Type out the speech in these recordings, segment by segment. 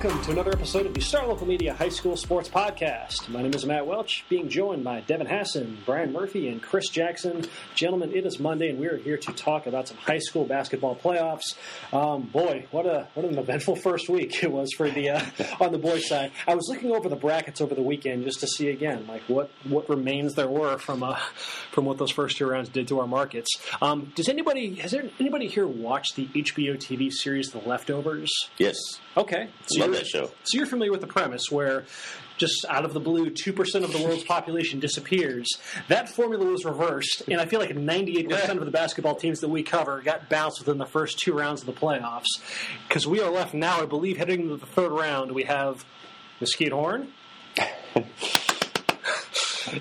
Welcome to another episode of the Star Local Media High School Sports Podcast. My name is Matt Welch, being joined by Devin Hassan, Brian Murphy, and Chris Jackson. Gentlemen, it is Monday, and we are here to talk about some high school basketball playoffs. Um, boy, what a what an eventful first week it was for the uh, on the boys' side. I was looking over the brackets over the weekend just to see again, like what what remains there were from uh, from what those first two rounds did to our markets. Um, does anybody has there anybody here watched the HBO TV series The Leftovers? Yes. Okay. So Love that show. So you're familiar with the premise where just out of the blue, 2% of the world's population disappears. That formula was reversed, and I feel like 98% of the basketball teams that we cover got bounced within the first two rounds of the playoffs. Because we are left now, I believe, heading into the third round, we have Mesquite Horn.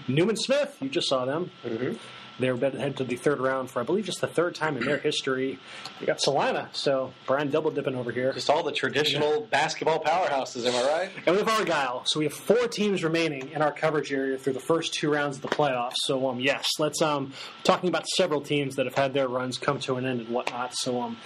Newman Smith, you just saw them. Mm-hmm. They're headed to the third round for, I believe, just the third time in their history. We got Celina, so Brian double dipping over here. Just all the traditional basketball powerhouses, am I right? And we have Argyle. So we have four teams remaining in our coverage area through the first two rounds of the playoffs. So um, yes, let's um talking about several teams that have had their runs come to an end and whatnot. So um,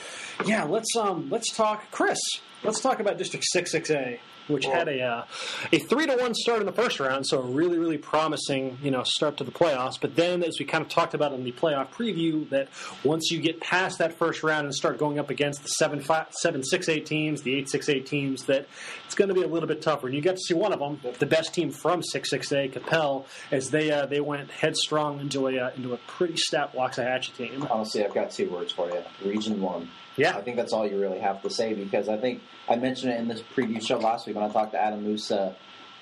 yeah, let's um let's talk Chris. Let's talk about District Six Six A, which had a uh, a three to one start in the first round. So a really really promising you know start to the playoffs. But then as we kind of talked about in the playoff preview, that once you get past that first round and start going up against the seven five seven six eight teams, the eight six eight teams, that it's going to be a little bit tougher. And you got to see one of them, the best team from six six A, Coppell, as they uh, they went headstrong into a uh, into a pretty stout Waxahachie team. Honestly, I've got two words for you. Region one. Yeah. I think that's all you really have to say because I think I mentioned it in this preview show last week when I talked to Adam Musa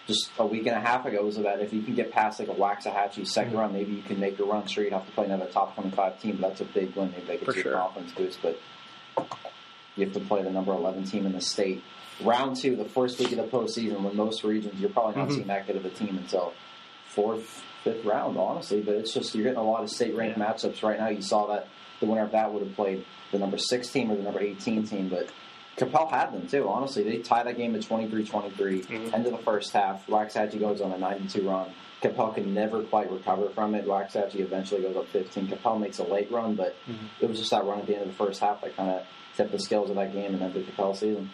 just a week and a half ago was about if you can get past like a Waxahachie 2nd Mm-hmm. run, maybe you can make a run. Sure, you'd have to play another top 25 team, but that's a big win. Maybe they could For see sure. a confidence boost, but you have to play the number 11 team in the state. Round two, the first week of the postseason, when most regions you're probably not Mhm. seeing that good of a team until fourth, fifth round, honestly. But it's just you're getting a lot of state ranked Yeah. matchups right now. You saw that the winner of that would have played the number six team or the number 18 team, but Coppell had them too. Honestly, they tied that game at 23-23. Mhm. End of the first half, Waxahachie goes on a 92 run. Coppell can never quite recover from it. Waxahachie eventually goes up 15. Coppell makes a late run, but Mhm. it was just that run at the end of the first half that kind of tipped the scales of that game and ended Coppell's season.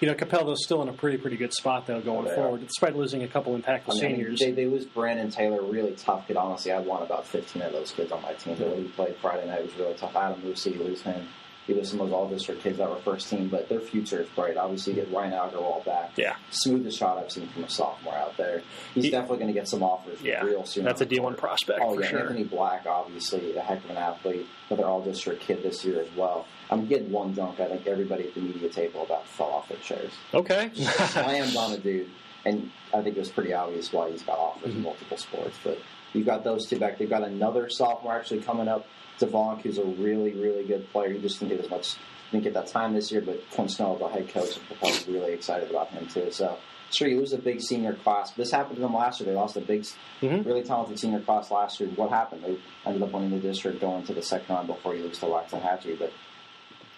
You know, Coppell though still in a pretty pretty good spot though going Oh, they are. forward, despite losing a couple impactful I mean, seniors. they, they lose Brandon Taylor, really tough kid. Honestly, I want about 15 of those kids on my team. The way he played Friday night was really tough. Adam Lucy, you lose him. You lose some of those all district kids that were first team, but their future is bright. Obviously, you get Ryan Agarwal back. Yeah. Smoothest shot I've seen from a sophomore out there. He's He- definitely going to get some offers Yeah, real soon. That's a on the D1 court. prospect Oh for yeah, sure. Anthony Black, obviously a heck of an athlete, another all district kid this year as well. I'm getting one dunk. I think everybody at the media table about fell off their chairs. Okay. I am Donna dude, and I think it was pretty obvious why he's got offers Mm-hmm. in multiple sports. But you've got those two back. They've got another sophomore actually coming up, Devonk, who's a really, really good player. He just didn't get as much, didn't get that time this year. But Clint Snow, the head coach, is really excited about him too. So sure, you lose a big senior class. This happened to them last year. They lost a big, Mhm. really talented senior class last year. What happened? They ended up winning the district, going to the second round before you lose to Waxahachie. But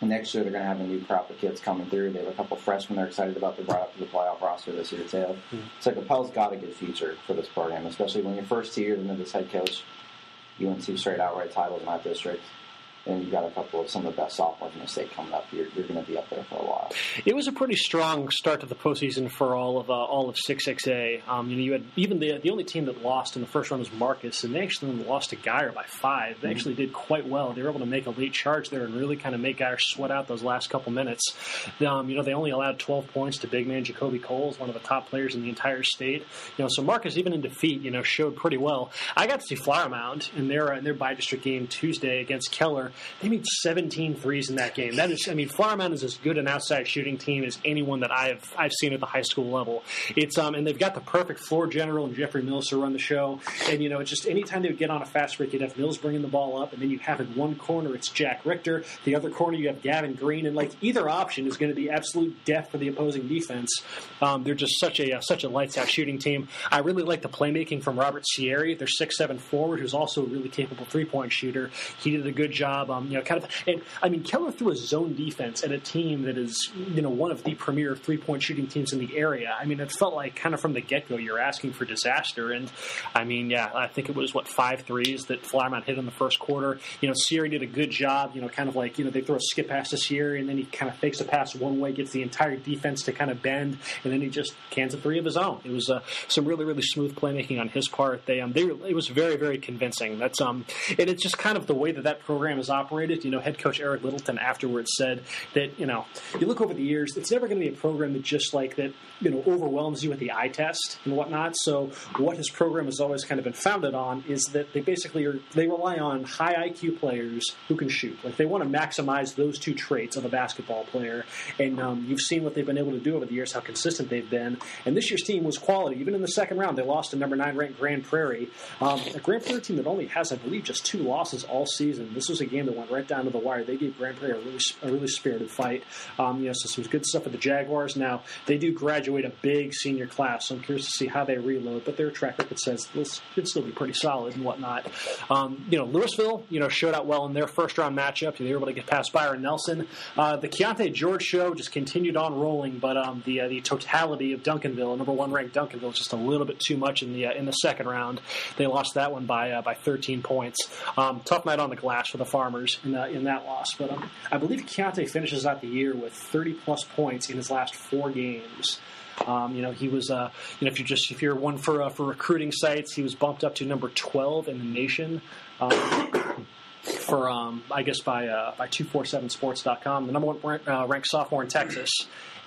next year they're going to have a new crop of kids coming through. They have a couple freshmen they're excited about. They brought up to the playoff roster this year too. Hmm. So Coppell's got a good future for this program, especially when your first two years into this head coach, two straight outright titles in that district. And you've got a couple of some of the best sophomores in the state coming up. You're, you're going to be up there for a while. It was a pretty strong start to the postseason for all of uh, all of six XA. Um, you know, you had even the the only team that lost in the first round was Marcus, and they actually lost to Guyer by five. They actually did quite well. They were able to make a late charge there and really kind of make Guyer sweat out those last couple minutes. Um, you know, they only allowed 12 points to big man Jacoby Coles, one of the top players in the entire state. You know, so Marcus even in defeat, you know, showed pretty well. I got to see Flower Mound in their in their bi district game Tuesday against Keller. They made 17 threes in that game. That is, I mean, Mound is as good an outside shooting team as anyone that I've I've seen at the high school level. It's um, and they've got the perfect floor general and Jeffrey Mills to run the show. And you know, it's just anytime they would get on a fast break, you'd have Mills bringing the ball up, and then you have in one corner it's Jack Richter, the other corner you have Gavin Green, and like either option is going to be absolute death for the opposing defense. Um, they're just such a uh, such a lights out shooting team. I really like the playmaking from Robert Sierra, their six seven forward, who's also a really capable three point shooter. He did a good job. Um, you know, kind of, and I mean, Keller threw a zone defense at a team that is you know one of the premier three point shooting teams in the area. I mean, it felt like kind of from the get go you're asking for disaster, and I mean, yeah, I think it was what five threes that Mound hit in the first quarter. You know, Sierra did a good job. You know, kind of like you know they throw a skip pass to Sierra, and then he kind of fakes a pass one way, gets the entire defense to kind of bend, and then he just cans a three of his own. It was uh, some really really smooth playmaking on his part. They um they it was very very convincing. That's um and it's just kind of the way that that program is operated. You know, head coach Eric Littleton afterwards said that you know you look over the years, it's never going to be a program that just like that you know overwhelms you with the eye test and whatnot. So what his program has always kind of been founded on is that they basically are they rely on high IQ players who can shoot. Like they want to maximize those two traits of a basketball player. And um, you've seen what they've been able to do over the years, how consistent they've been. And this year's team was quality. Even in the second round, they lost to number nine ranked Grand Prairie, um, a Grand Prairie team that only has, I believe, just two losses all season. This was a game that went right down to the wire. They gave Grand Prairie a really, a really spirited fight. Um, you know, so some good stuff with the Jaguars. Now they do graduate a big senior class, so I'm curious to see how they reload. But their track record says this should still be pretty solid and whatnot. Um, you know, Lewisville, you know, showed out well in their first round matchup. They were able to get past Byron Nelson. Uh, the Keyonte George show just continued on rolling, but um, the uh, the totality of Duncanville, number one ranked Duncanville, was just a little bit too much in the uh, in the second round. They lost that one by uh, by 13 points. Um, tough night on the glass for the Farmers in, in that loss, but um, I believe Keyonte finishes out the year with 30 plus points in his last four games. Um, you know, he was, uh, you know, if you're just if you're one for uh, for recruiting sites, he was bumped up to number 12 in the nation. Um, for um, I guess by uh, by 247sports.com, the number one uh, ranked sophomore in Texas,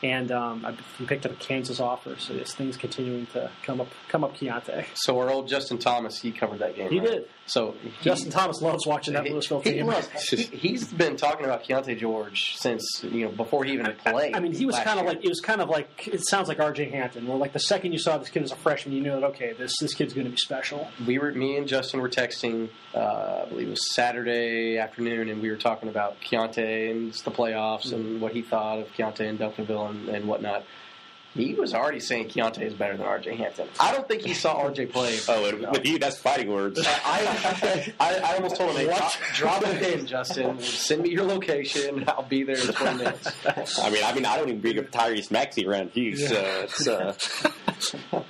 and um, I picked up a Kansas offer. So this thing's continuing to come up come up Keyonte. So our old Justin Thomas, he covered that game. He right? did. So he, Justin Thomas loves watching that he, Lewisville he team. loves- he, has been talking about Keyonte George since you know before he even played. I mean, he was kind of like it was kind of like it sounds like R.J. Hampton, where like the second you saw this kid as a freshman, you knew that okay, this this kid's going to be special. we were me and Justin were texting. Uh, I believe it was Saturday afternoon, and we were talking about Keyonte and the playoffs and what he thought of Keyonte and Duncanville and, and whatnot. He was already saying Keyonte is better than RJ Hampton. I don't think he saw RJ play. Oh, and with you, that's fighting words. I, I, I almost told him, hey, drop, drop a pin, Justin. Send me your location. I'll be there in 20 minutes. I mean, I mean, I don't even bring up Tyrese Maxey around here. So it's, uh,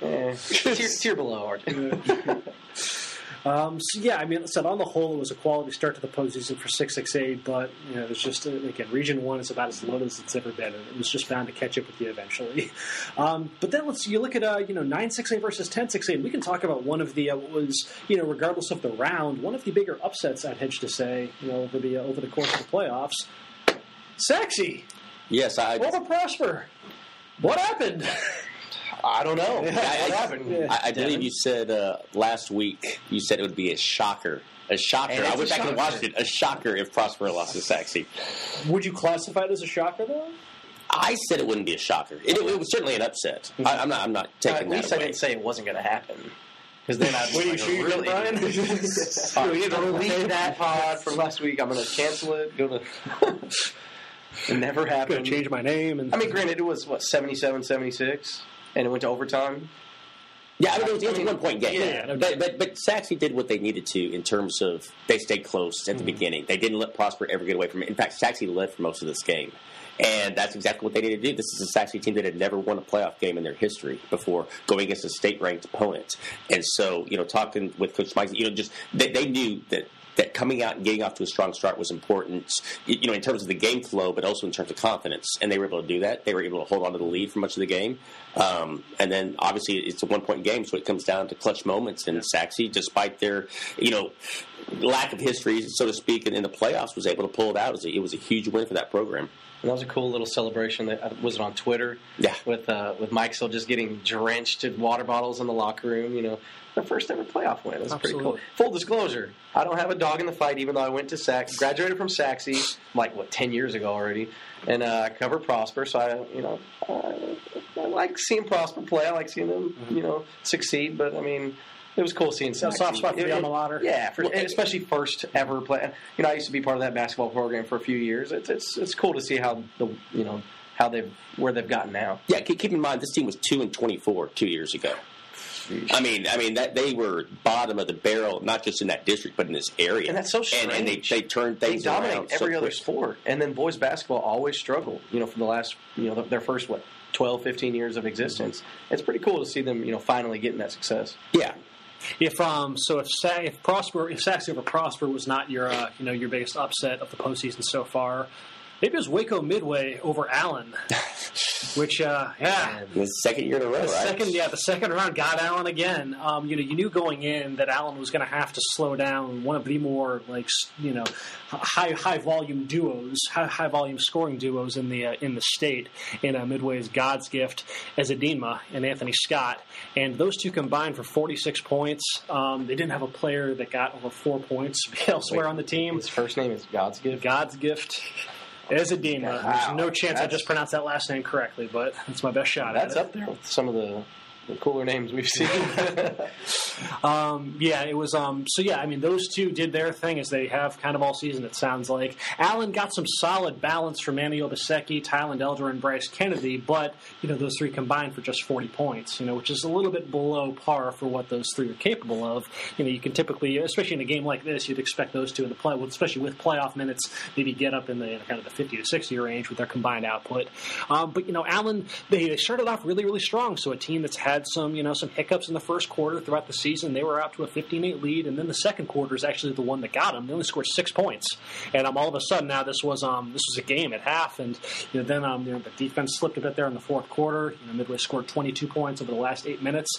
Eh, tier, tier below RJ. Um, so yeah, I mean, said on the whole, it was a quality start to the postseason for six six eight, but you know, it's just uh, again, Region One is about as low as it's ever been, and it was just bound to catch up with you eventually. Um, but then let's you look at uh, you know nine six eight versus ten six eight. We can talk about one of the uh, was you know regardless of the round, one of the bigger upsets I'd hedge to say you know over the uh, over the course of the playoffs. Sachse yes, I, over Prosper. What happened? I don't know. I, what I, happened? Yeah. I, I believe you said uh, last week. You said it would be a shocker. A shocker. I wish I could have shocker. watched it. A shocker if Prosper lost to Sachse. Would you classify it as a shocker though? I said it wouldn't be a shocker. It, it was certainly an upset. I, I'm not. I'm not At taking least that I didn't say it wasn't going to happen. Because then I'd What are you like, sure you really, did, Brian? All right, I'm going to leave that pod from last week. I'm going to cancel it. Go to. it never I'm gonna happened. change my name and I mean, granted, it was what 77, 76, and it went to overtime. Yeah, I mean, it was, it was a one point game. Yeah, no but, but but did what they needed to in terms of they stayed close at the mm-hmm. beginning. They didn't let Prosper ever get away from it. In fact, Sachse led for most of this game. And that's exactly what they needed to do. This is a Sachse team that had never won a playoff game in their history before going against a state ranked opponent. And so, you know, talking with Coach Mike, you know, just they, they knew that that coming out and getting off to a strong start was important, you know, in terms of the game flow, but also in terms of confidence. And they were able to do that. They were able to hold on to the lead for much of the game. Um, and then obviously it's a one point game, so it comes down to clutch moments. And Sachse, despite their, you know, lack of history, so to speak, in, in the playoffs, was able to pull it out. It was a, it was a huge win for that program. And that was a cool little celebration. That uh, was it on Twitter. Yeah. With uh, with Mike still just getting drenched in water bottles in the locker room. You know, their first ever playoff win. That's pretty cool. Full disclosure: I don't have a dog in the fight, even though I went to Sac, graduated from Sachse like what ten years ago already, and uh, I cover Prosper. So I, you know, I, I like seeing Prosper play. I like seeing them, you know, succeed. But I mean. It was cool seeing Mm-hmm. a soft spot for the It- alma mater. Yeah, for, and especially first ever play. You know, I used to be part of that basketball program for a few years. It's it's it's cool to see how the you know how they've where they've gotten now. Yeah, keep, keep in mind this team was two and twenty four two years ago. I mean, I mean that they were bottom of the barrel, not just in that district, but in this area. And that's so And, and they strange. they turned They things dominate around so every other quick. sport, and then boys basketball always struggle. You know, for the last you know their first what 12, 15 years of existence. It's pretty cool to see them you know finally getting that success. Yeah, If um, so if if Prosper if Saxon over Prosper was not your uh, you know your biggest upset of the postseason so far, maybe it was Waco Midway over Allen, which uh, yeah. the second year in a row, The right? second, yeah, the second round got Allen again. Um, you know, you knew going in that Allen was going to have to slow down one of the more like you know high high volume duos, high, high volume scoring duos in the uh, in the state in uh, Midway's God's Gift, Ezedinma and Anthony Scott, and those two combined for 46 points. Um, they didn't have a player that got over four points elsewhere on the team. His first name is God's gift. God's Gift. Ezedinma. Wow. There's no chance I That's- just pronounced that last name correctly, but that's my best shot. That's at it. up there with some of the, the cooler names we've seen. Um, yeah, it was. Um, so yeah, I mean, those two did their thing as they have kind of all season. It sounds like Allen got some solid balance from Manny Obaseki, Tyland Elder, and Bryce Kennedy, but you know those three combined for just forty points. You know, which is a little bit below par for what those three are capable of. You know, you can typically, especially in a game like this, you'd expect those two in the play, especially with playoff minutes, maybe get up in the kind of the fifty to sixty range with their combined output. Um, but you know, Allen they, they started off really really strong. So a team that's had some you know some hiccups in the first quarter throughout the season, they were out to a 15-8 lead, and then the second quarter is actually the one that got them. They only scored six points, and um, all of a sudden now this was um this was a game at half, and you know then um you know the defense slipped a bit there in the fourth quarter. You know Midway scored 22 points over the last eight minutes,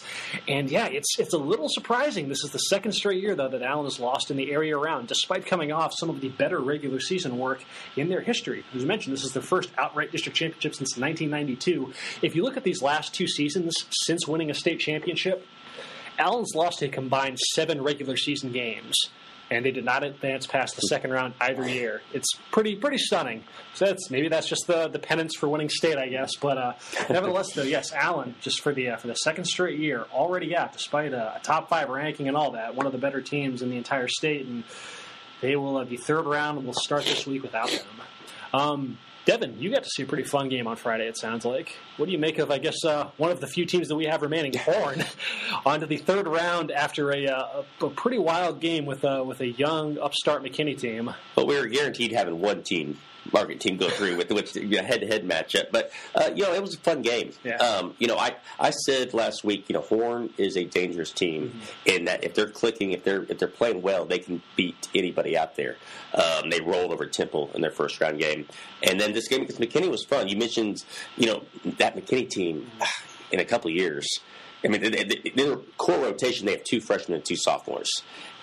and yeah, it's it's a little surprising. This is the second straight year though that Allen has lost in the area around, despite coming off some of the better regular season work in their history. As mentioned, this is their first outright district championship since 1992. If you look at these last two seasons since winning a state championship, Allen's lost a combined seven regular season games, and they did not advance past the second round either year. It's pretty pretty stunning. So that's maybe that's just the the penance for winning state, I guess. But uh, nevertheless, though, yes, Allen just for the uh, for the second straight year already out, despite a, a top five ranking and all that, one of the better teams in the entire state, and they will uh, the third round will start this week without them. Um, Devin, you got to see a pretty fun game on Friday. It sounds like. What do you make of? I guess uh, one of the few teams that we have remaining, Horn, onto the third round after a, uh, a, pretty wild game with uh, with a young upstart McKinney team. But we were guaranteed having one team, market team, go through with with a head-to-head matchup. But uh, you know, it was a fun game. Yeah. Um, you know, I I said last week, you know, Horn is a dangerous team in that if they're clicking, if they're if they're playing well, they can beat anybody out there. Um, they rolled over Temple in their first round game, and then this game against McKinney was fun. You mentioned, you know, that McKinney team in a couple of years. I mean, they- they- their core rotation, they have two freshmen and two sophomores.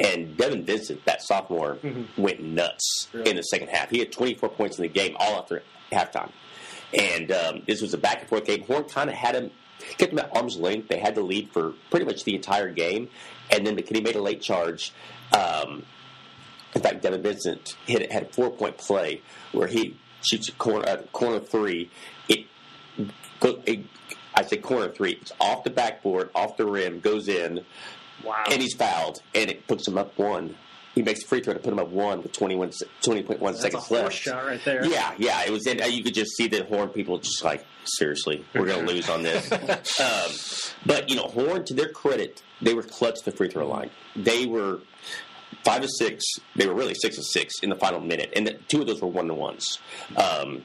And Devin Vincent, that sophomore, went nuts in the second half. He had 24 points in the game all after halftime. And um, this was a back and forth game. Horn kind of had him, kept him at arm's length. They had the lead for pretty much the entire game. And then McKinney made a late charge. Um, in fact, Devin Vincent hit had a four point play where he shoots a corner, uh, corner three. It, it, I say corner three. It's off the backboard, off the rim, goes in, Wow. and he's fouled, and it puts him up one. He makes a free throw to put him up one with 21, 20.1 That's a seconds horse left. shot right there. Yeah, yeah, it was. In, you could just see the Horn people just like, seriously, we're going to lose on this. um, but you know, Horn, to their credit, they were clutch the free throw line. They were five to six. They were really six to six in the final minute, and the, two of those were one to ones. Um,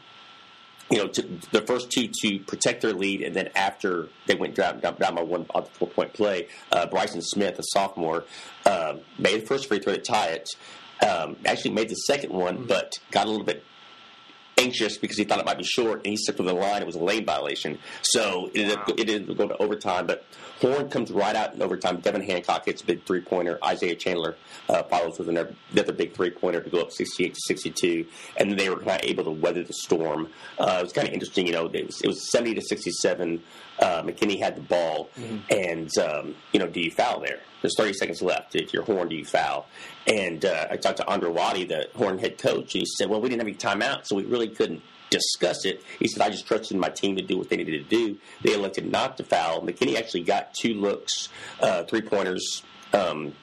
you know, to, the first two to protect their lead, and then after they went down, down, down by one on the four point play, uh, Bryson Smith, a sophomore, um, made the first free throw to tie it. Um, actually made the second one, but got a little bit anxious because he thought it might be short, and he stepped over the line. It was a lane violation, so it ended, up, it ended up going to overtime. But Horn comes right out in overtime. Devin Hancock hits a big three pointer. Isaiah Chandler uh, follows with another, another big three pointer to go up 68 to 62, and then they were kind of able to weather the storm. Uh, it was kind of interesting, you know. It was, it was 70 to 67. Uh, McKinney had the ball, and um, you know, do you foul there? There's 30 seconds left. If you're Horn, do you foul? And uh, I talked to Andre Wadi, the Horn head coach, and he said, "Well, we didn't have any timeout, so we really couldn't." Discuss it. He said, I just trusted my team to do what they needed to do. They elected not to foul. McKinney actually got two looks, uh, three pointers, um,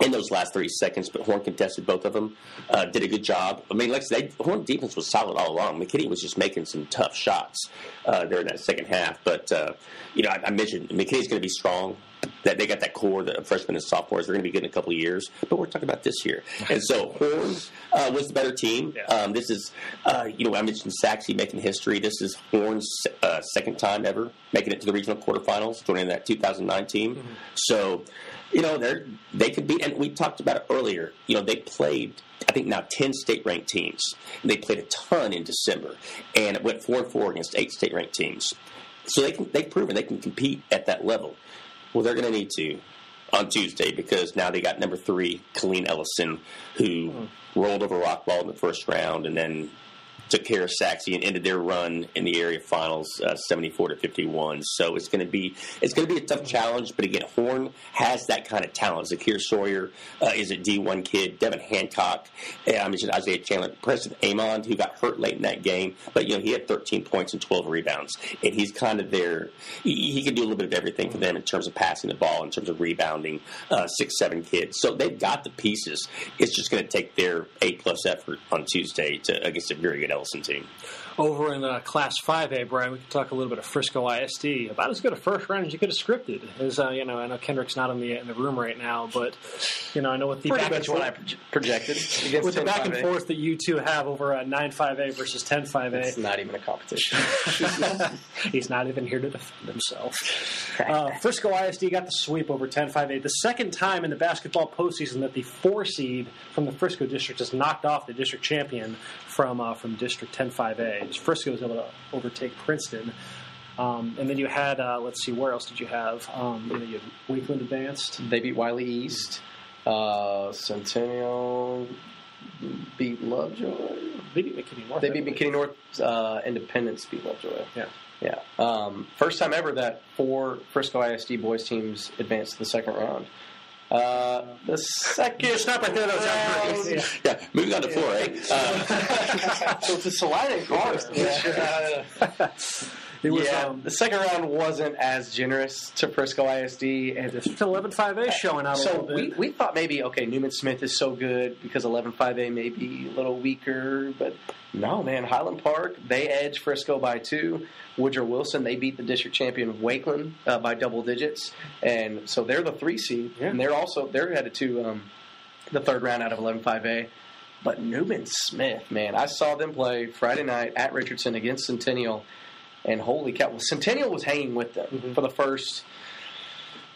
in those last 30 seconds, but Horn contested both of them. Uh, did a good job. I mean, like I said, Horn defense was solid all along. McKinney was just making some tough shots uh, during that second half. But, uh, you know, I, I mentioned McKinney's going to be strong. That they got that core, the freshmen and sophomores, they're going to be good in a couple of years. But we're talking about this year, and so Horn uh, was the better team. Yeah. Um, this is, uh, you know, I mentioned Sachse making history. This is Horn's uh, second time ever making it to the regional quarterfinals, joining that 2009 team. Mm-hmm. So, you know, they're they could be. And we talked about it earlier. You know, they played. I think now ten state ranked teams. They played a ton in December, and it went four and four against eight state ranked teams. So they can they've proven they can compete at that level. Well, they're going to need to on Tuesday because now they got number three, Killeen Ellison, who hmm. rolled over Rockwall in the first round and then took care of Sachse and ended their run in the area finals, uh, seventy-four to fifty-one. So it's going to be it's going to be a tough challenge. But again, Horn has that kind of talent. Zakir Sawyer uh, is a D one kid. Devin Hancock, uh, I mentioned Isaiah Chandler, Preston Amon, who got hurt late in that game, but you know he had thirteen points and twelve rebounds, and he's kind of there. he, he can do a little bit of everything for them in terms of passing the ball, in terms of rebounding. Uh, six seven kids, so they've got the pieces. It's just going to take their A plus effort on Tuesday to against a very good Ellison team. Over in uh, Class 5A, Brian, we can talk a little bit of Frisco ISD. About as good a first round as you could have scripted. As uh, you know, I know Kendrick's not in the in the room right now, but you know, I know with the Pretty back and much what I forth, projected with the back and forth that you two have over uh, 9-5A versus 10-5A. It's not even a competition. He's not even here to defend himself. Uh, Frisco ISD got the sweep over 10-5A. The second time in the basketball postseason that the four seed from the Frisco district has knocked off the district champion from uh, from District 10-5A. Frisco was able to overtake Princeton. Um, and then you had, uh, let's see, where else did you have? Um, you, know, you had Wakeland advanced. they beat Wylie East. Uh, Centennial beat Lovejoy. They beat McKinney North. They beat. McKinney North. Uh, Independence beat Lovejoy. Yeah. Yeah. Um, first time ever that four Frisco ISD boys teams advanced to the second round. Uh, the second. Stop right there. That was round- outrageous. Yeah, moving on to four right? Uh, so it's a Celina card. Yeah. Was yeah, um, the second round wasn't as generous to Frisco ISD, and District 11-5A showing out so we, we thought maybe okay, Newman Smith is so good because 11-5A may be a little weaker, but no, man, Highland Park they edge Frisco by two. Woodrow Wilson they beat the district champion Wakeland uh, by double digits, and so they're the three seed, Yeah. and they're also they're headed to um, the third round out of 11-5A. But Newman Smith, man, I saw them play Friday night at Richardson against Centennial, and holy cow, well, Centennial was hanging with them Mhm. for the first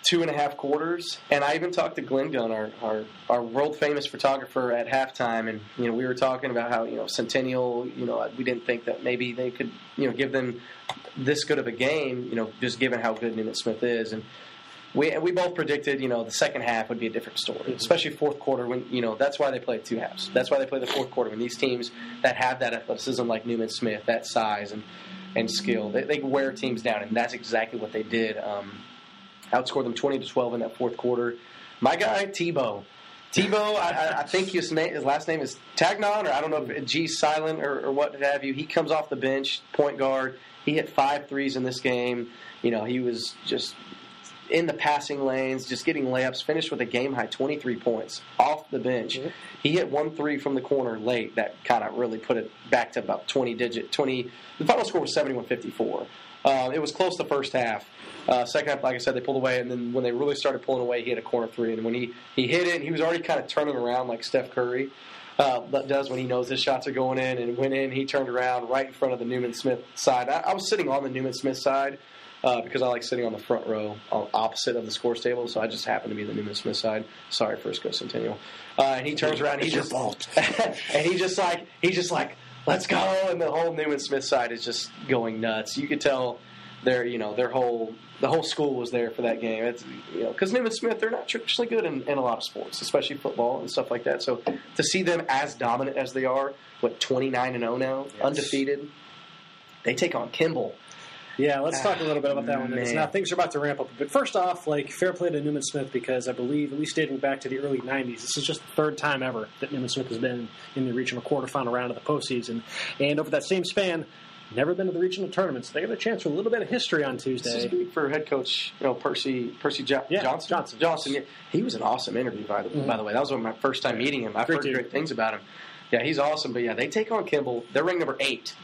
two and a half quarters. And I even talked to Glenn Gunn, our, our, our world famous photographer, at halftime, and you know we were talking about how you know Centennial, you know we didn't think that maybe they could you know give them this good of a game, you know just given how good Newman Smith is, and we we both predicted you know the second half would be a different story, especially fourth quarter when you know that's why they play two halves. That's why they play the fourth quarter when these teams that have that athleticism like Newman Smith, that size and and skill, they, they wear teams down, and that's exactly what they did. Um, outscored them 20 to 12 in that fourth quarter. My guy, Tebow. Tebow, I, I- I think his name, his last name is Tagnon, or I don't know if G's silent or, or what have you. He comes off the bench, point guard. He hit five threes in this game. You know, he was just in the passing lanes, just getting layups. Finished with a game high 23 points off the bench. He hit one three from the corner late that kind of really put it back to about 20 digit 20. The final score was 71-54. Uh, it was close the first half. Uh, second half, like I said, they pulled away, and then when they really started pulling away, he hit a corner three. And when he, he hit it, he was already kind of turning around like Steph Curry uh, does when he knows his shots are going in. And went in, he turned around right in front of the Newman Smith side. I, I was sitting on the Newman Smith side uh, because I like sitting on the front row, opposite of the scores table. So I just happen to be the Newman Smith side. Sorry, Frisco Centennial. Uh, and he turns around, and he just and he just like he just like let's go, and the whole Newman Smith side is just going nuts. You could tell their you know their whole the whole school was there for that game. It's you know because Newman Smith they're not traditionally good in, in a lot of sports, especially football and stuff like that. So to see them as dominant as they are, what twenty nine and zero now, undefeated, they take on Kimball. Yeah, let's talk a little bit about that one. Man. Now things are about to ramp up. But first off, like fair play to Newman Smith because I believe, at least dating back to the early '90s, this is just the third time ever that Newman Smith has been in the regional quarterfinal round of the postseason, and over that same span, never been to the regional tournaments. They get a chance for a little bit of history on This is Tuesday. big for head coach, you know Percy Percy jo- Yeah, Johnson. Johnson. Johnson. yeah. He was an awesome interview by the by the way. That was one of my first time meeting him. I've Great heard dude. great things about him. Yeah, he's awesome. But yeah, they take on Kimball. They're ranked number eight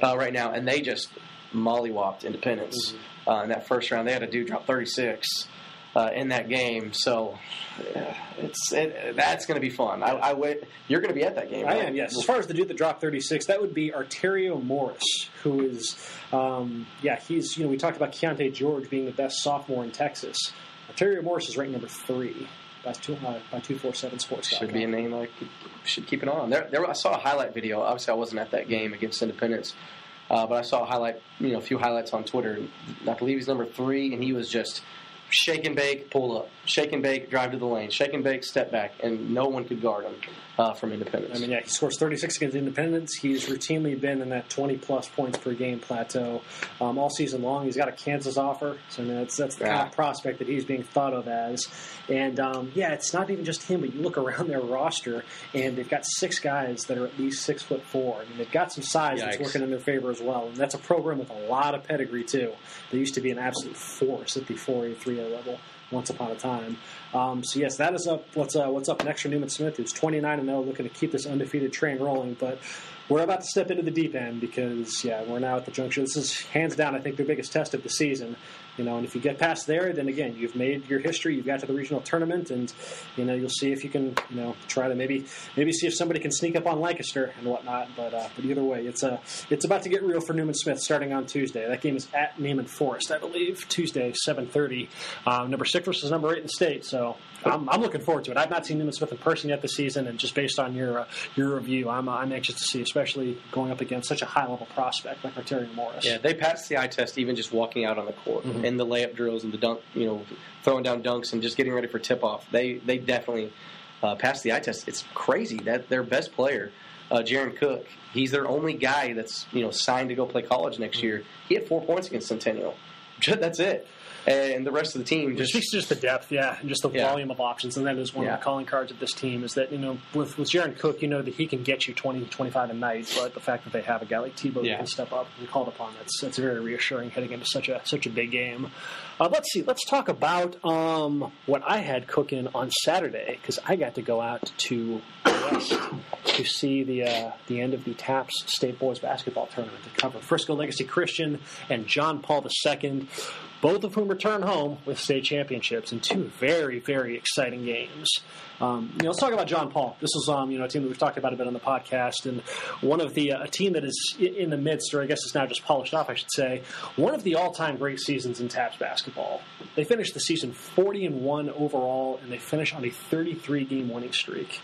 uh, right now, and they just mollywopped Independence uh, in that first round. They had a dude drop thirty six. Uh, in that game, so yeah, it's it, that's going to be fun. I, I wait. You're going to be at that game. I right? am, yes. As far as the dude that dropped 36, that would be Arterio Morris, who is, um, yeah, he's, you know, we talked about Keyonte George being the best sophomore in Texas. Arterio Morris is ranked number three by, two, uh, by 247 Sports. should be a name I could- should keep an eye on. There, there, I saw a highlight video. Obviously, I wasn't at that game against Independence, uh, but I saw a highlight, you know, a few highlights on Twitter. I believe he's number three, and he was just shake and bake, pull up, shake and bake, drive to the lane, shake and bake, step back, and no one could guard him uh, from Independence. I mean, yeah, he scores 36 against Independence. He's routinely been in that 20 plus points per game plateau um, all season long. He's got a Kansas offer, so I mean, that's that's the kind of prospect that he's being thought of as. And um, yeah, it's not even just him, but you look around their roster, and they've got six guys that are at least six foot four. I mean, they've got some size that's working in their favor as well, and that's a program with a lot of pedigree too. They used to be an absolute force at the 4A, 3A level once upon a time. Um, so yes, that is up. What's uh, what's up next for Newman Smith, who's 29 and 0, looking to keep this undefeated train rolling. But we're about to step into the deep end because yeah, we're now at the juncture. This is hands down, I think, their biggest test of the season. You know, and if you get past there, then again, you've made your history. You've got to the regional tournament, and you know you'll see if you can, you know, try to maybe maybe see if somebody can sneak up on Lancaster and whatnot. But uh, but either way, it's uh, it's about to get real for Newman Smith starting on Tuesday. That game is at Naaman Forest, I believe, Tuesday, seven thirty. Um, number six versus number eight in state. So I'm, I'm looking forward to it. I've not seen Newman Smith in person yet this season, and just based on your uh, your review, I'm uh, I'm anxious to see, especially going up against such a high level prospect like Arterio Morris. Yeah, they passed the eye test even just walking out on the court Mm-hmm. and the layup drills and the dunk, you know, throwing down dunks and just getting ready for tip off. They they definitely uh, passed the eye test. It's crazy that their best player, uh, Jaron Cook, he's their only guy that's you know signed to go play college next year. He had four points against Centennial. That's it, and the rest of the team It just speaks to just the depth, yeah, and just the Yeah. volume of options. And that is one Yeah. of the calling cards of this team is that, you know, with, with Jaron Cook, you know that he can get you 20, 25 a night, but the fact that they have a guy like Tebow Yeah. who can step up and be called upon, that's, that's very reassuring heading into such a such a big game. Uh, let's see, let's talk about um, what I had cooking on Saturday, because I got to go out to West to see the uh, the end of the TAPPS State Boys Basketball Tournament to cover Frisco Legacy Christian and John Paul II, both of whom return home with state championships in two very very exciting games. Um, you know, let's talk about John Paul. This is um, you know a team that we've talked about a bit on the podcast, and one of the uh, a team that is in the midst, or I guess it's now just polished off, I should say, one of the all time great seasons in TAPPS basketball. They finished the season 40 and one overall, and they finished on a 33 game winning streak.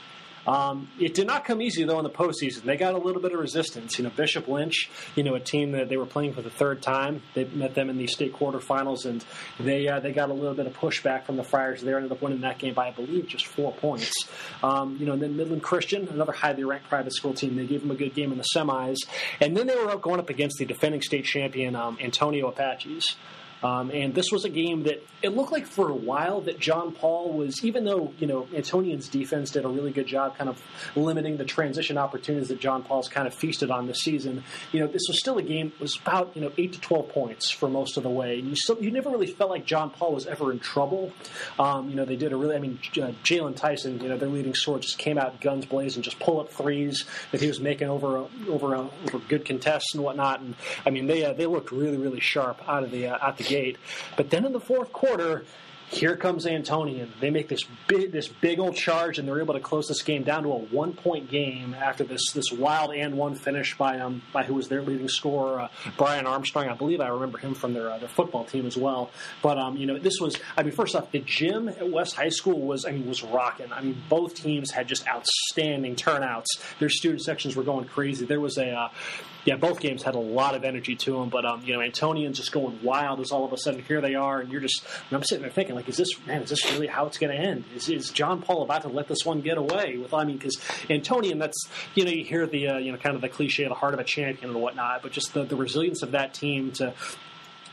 Um, it did not come easy though in the postseason. They got a little bit of resistance. You know, Bishop Lynch, you know, a team that they were playing for the third time. They met them in the state quarterfinals, and they uh, they got a little bit of pushback from the Friars. They ended up winning that game by, I believe, just four points. Um, you know, and then Midland Christian, another highly ranked private school team, they gave them a good game in the semis, and then they were out going up against the defending state champion um, Antonian Apaches. Um, and this was a game that it looked like for a while that John Paul was, even though you know Antonian's defense did a really good job, kind of limiting the transition opportunities that John Paul's kind of feasted on this season. You know, this was still a game was about you know eight to twelve points for most of the way. And you still you never really felt like John Paul was ever in trouble. Um, you know, they did a really, I mean, uh, Jalen Tyson, you know, their leading scorer, just came out guns blazing, just pull up threes that he was making over over over good contests and whatnot. And I mean, they uh, they looked really really sharp out of the uh, out the gate. But then in the fourth quarter, here comes Antonian. They make this big, this big old charge, and they're able to close this game down to a one point game after this this wild and one finish by um by who was their leading scorer, uh, Brian Armstrong. I believe I remember him from their uh, their football team as well. But um you know this was I mean first off the gym at West High School was I mean was rocking. I mean both teams had just outstanding turnouts. Their student sections were going crazy. There was a uh, yeah, both games had a lot of energy to them, but um, you know, Antonian's just going wild as all of a sudden here they are, and you're just, and I'm sitting there thinking, like, is this man? Is this really how it's going to end? Is, is John Paul about to let this one get away? With I mean, because Antonian, that's you know, you hear the uh, you know, kind of the cliche, the heart of a champion and whatnot, but just the, the resilience of that team to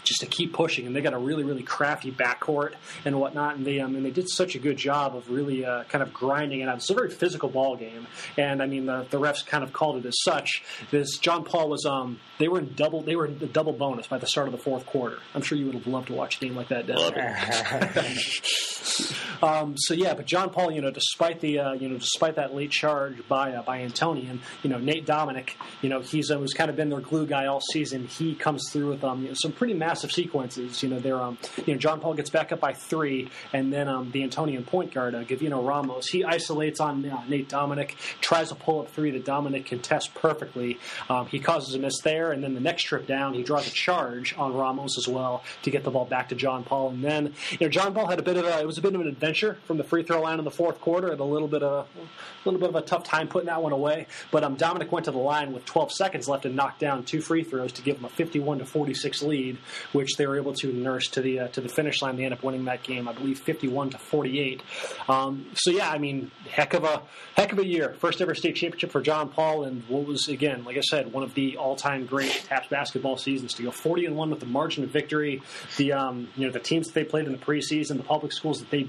just to keep pushing. And they got a really, really crafty backcourt and whatnot. And they, um, and they did such a good job of really uh, kind of grinding it out. It's a very physical ball game. And I mean, the, the refs kind of called it as such. This John Paul was, um, they were in double, they were in the double bonus by the start of the fourth quarter. I'm sure you would have loved to watch a game like that. um, so yeah, but John Paul, you know, despite the, uh, you know, despite that late charge by uh, by Antonian, you know, Nate Dominic, you know, he's uh, kind of been their glue guy all season. He comes through with um, you know, some pretty massive sequences. You know, they're um, you know, John Paul gets back up by three, and then um, the Antonian point guard, uh, Gavino Ramos, he isolates on uh, Nate Dominic, tries a pull up three that Dominic can test perfectly. Um, he causes a miss there, and then the next trip down, he draws a charge on Ramos as well to get the ball back to John Paul, and then you know, John Paul had a bit of a it was a bit of an adventure from the free throw line in the fourth quarter, and a little bit of a little bit of a tough time putting that one away. But um, Dominic went to the line with 12 seconds left and knocked down two free throws to give them a 51 to 46 lead, which they were able to nurse to the uh, to the finish line. They end up winning that game, I believe, 51 to 48. Um, so yeah, I mean, heck of a heck of a year, first ever state championship for John Paul, and what was again, like I said, one of the all time great TAPPS basketball seasons to go 40 and one with the margin of victory. The um, you know the teams that they played in the preseason, the public schools that they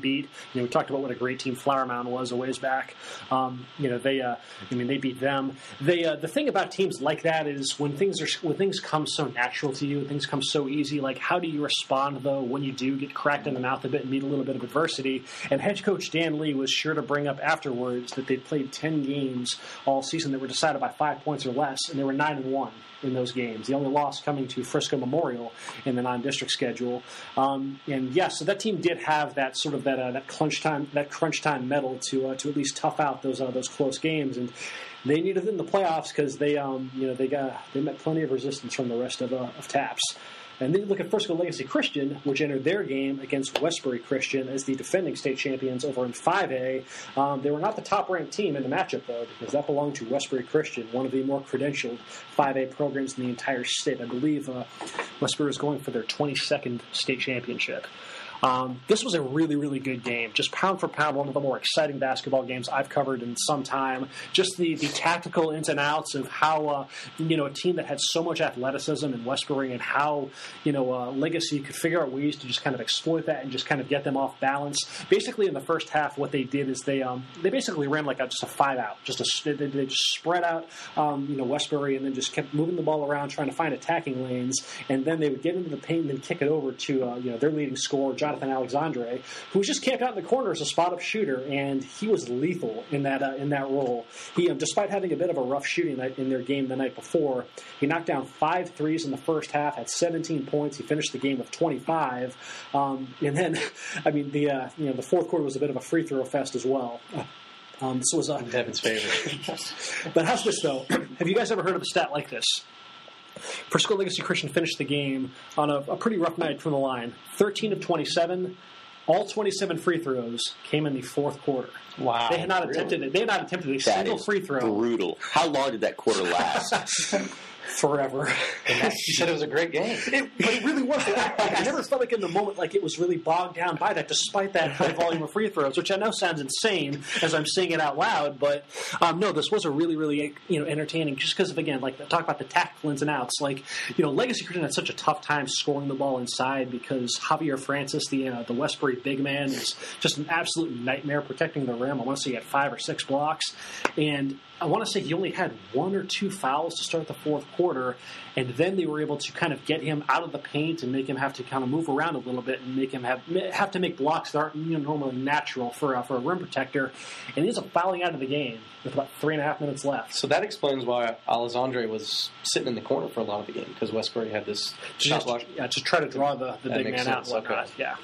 You know, we talked about what a great team Flower Mound was a ways back. Um, you know, they uh, I mean they beat them. They uh, the thing about teams like that is when things are when things come so natural to you, things come so easy. Like how do you respond though when you do get cracked in the mouth a bit and meet a little bit of adversity? And head coach Dan Lee was sure to bring up afterwards that they played ten games all season that were decided by five points or less, and they were nine and one in those games. The only loss coming to Frisco Memorial in the non-district schedule. Um, and yes, yeah, so that team did have that sort of that uh, that crunch time that crunch time medal to uh, to at least tough out those uh, those close games and. They needed it in the playoffs because they, um, you know, they got they met plenty of resistance from the rest of, uh, of TAPPS. And then you look at Frisco Legacy Christian, which entered their game against Westbury Christian as the defending state champions over in 5A. Um, they were not the top ranked team in the matchup, though, because that belonged to Westbury Christian, one of the more credentialed 5A programs in the entire state. I believe uh, Westbury is going for their 22nd state championship. Um, this was a really, really good game. Just pound for pound, one of the more exciting basketball games I've covered in some time. Just the, the tactical ins and outs of how, uh, you know, a team that had so much athleticism in Westbury and how, you know, uh, Legacy could figure out ways to just kind of exploit that and just kind of get them off balance. Basically, in the first half, what they did is they um, they basically ran like a, just a five out, just a they, they just spread out, um, you know, Westbury and then just kept moving the ball around, trying to find attacking lanes, and then they would get into the paint and then kick it over to uh, you know their leading scorer, Jonathan Alexandre, who was just camped out in the corner as a spot up shooter, and he was lethal in that uh, in that role. He, um, despite having a bit of a rough shooting night in their game the night before, he knocked down five threes in the first half, had 17 points. He finished the game with 25, um, and then, I mean, the uh, you know the fourth quarter was a bit of a free throw fest as well. Um, this was uh, Devin's favorite. but how's this though? Have you guys ever heard of a stat like this? Frisco Legacy Christian finished the game on a, a, pretty rough night from the line. 13 of 27, all 27 free throws came in the fourth quarter. Wow! They had not really? attempted. They had not attempted a that single free throw. Brutal. How long did that quarter last? Forever. you said it was a great game. It, but it really was. Like, I never felt like in the moment like it was really bogged down by that, despite that high volume of free throws, which I know sounds insane as I'm saying it out loud. But um, no, this was a really, really you know entertaining. Just because of again, like talk about the tactical ins and outs. Like you know, Legacy Christian had such a tough time scoring the ball inside because Javier Francis, the uh, the Westbury big man, is just an absolute nightmare protecting the rim. I want to say he had five or six blocks, and I want to say he only had one or two fouls to start the fourth quarter, and then they were able to kind of get him out of the paint and make him have to kind of move around a little bit and make him have have to make blocks that aren't you know, normally natural for uh, for a rim protector, and he ends up fouling out of the game with about three and a half minutes left. So that explains why Alessandre was sitting in the corner for a lot of the game because Westbury had this shot block. yeah, to try to draw the, the That big man makes out and sense, whatnot. okay. Yeah.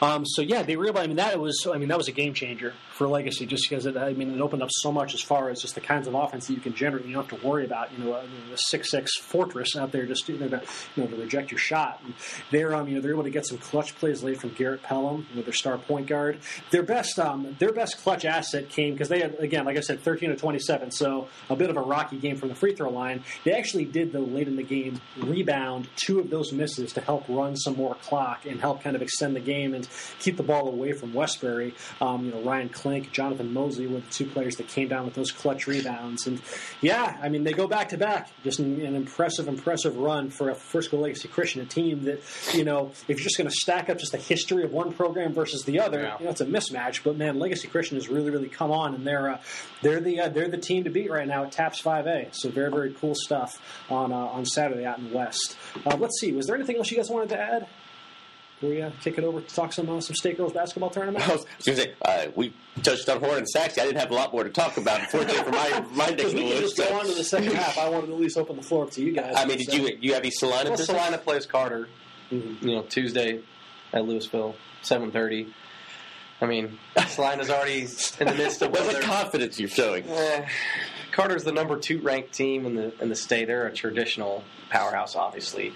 Um, so yeah, they realized. I mean, that was. I mean, that was a game changer for Legacy, just because it. I mean, it opened up so much as far as just the kinds of offense that you can generate. You don't have to worry about you know a, a six six fortress out there just to you know to reject your shot. And they're um you know they're able to get some clutch plays late from Garrett Pelham, you know, their star point guard. Their best um their best clutch asset came because they had again like I said 13 to 27, so a bit of a rocky game from the free throw line. They actually did though late in the game rebound two of those misses to help run some more clock and help kind of extend the game and keep the ball away from Westbury. Um, you know Ryan Klink, Jonathan Mosley were the two players that came down with those clutch rebounds. And yeah, I mean they go back to back. Just an, an impressive, impressive run for a Frisco Legacy Christian, a team that you know if you're just going to stack up just the history of one program versus the other, Yeah. you know it's a mismatch. But man, Legacy Christian has really, really come on, and they're uh, they're the uh, they're the team to beat right now at TAPPS 5A. So very, very cool stuff on uh, on Saturday out in the West. Uh, let's see, was there anything else you guys wanted to add? Before we uh, kick it over to talk some uh, some state girls basketball tournament. I was going to say, uh, we touched on Horn and Sachse. I didn't have a lot more to talk about, unfortunately, for my, my neck Because of the we can woods. just go on to the second half. I wanted to at least open the floor up to you guys. I mean, did you you have any Celina? Well, business? Celina plays Carter, Mhm. you know, Tuesday at Lewisville, seven thirty. I mean, Celina's already in the midst of what whether- the confidence you're showing? Eh, Carter's the number two ranked team in the in the state. They're a traditional powerhouse, obviously.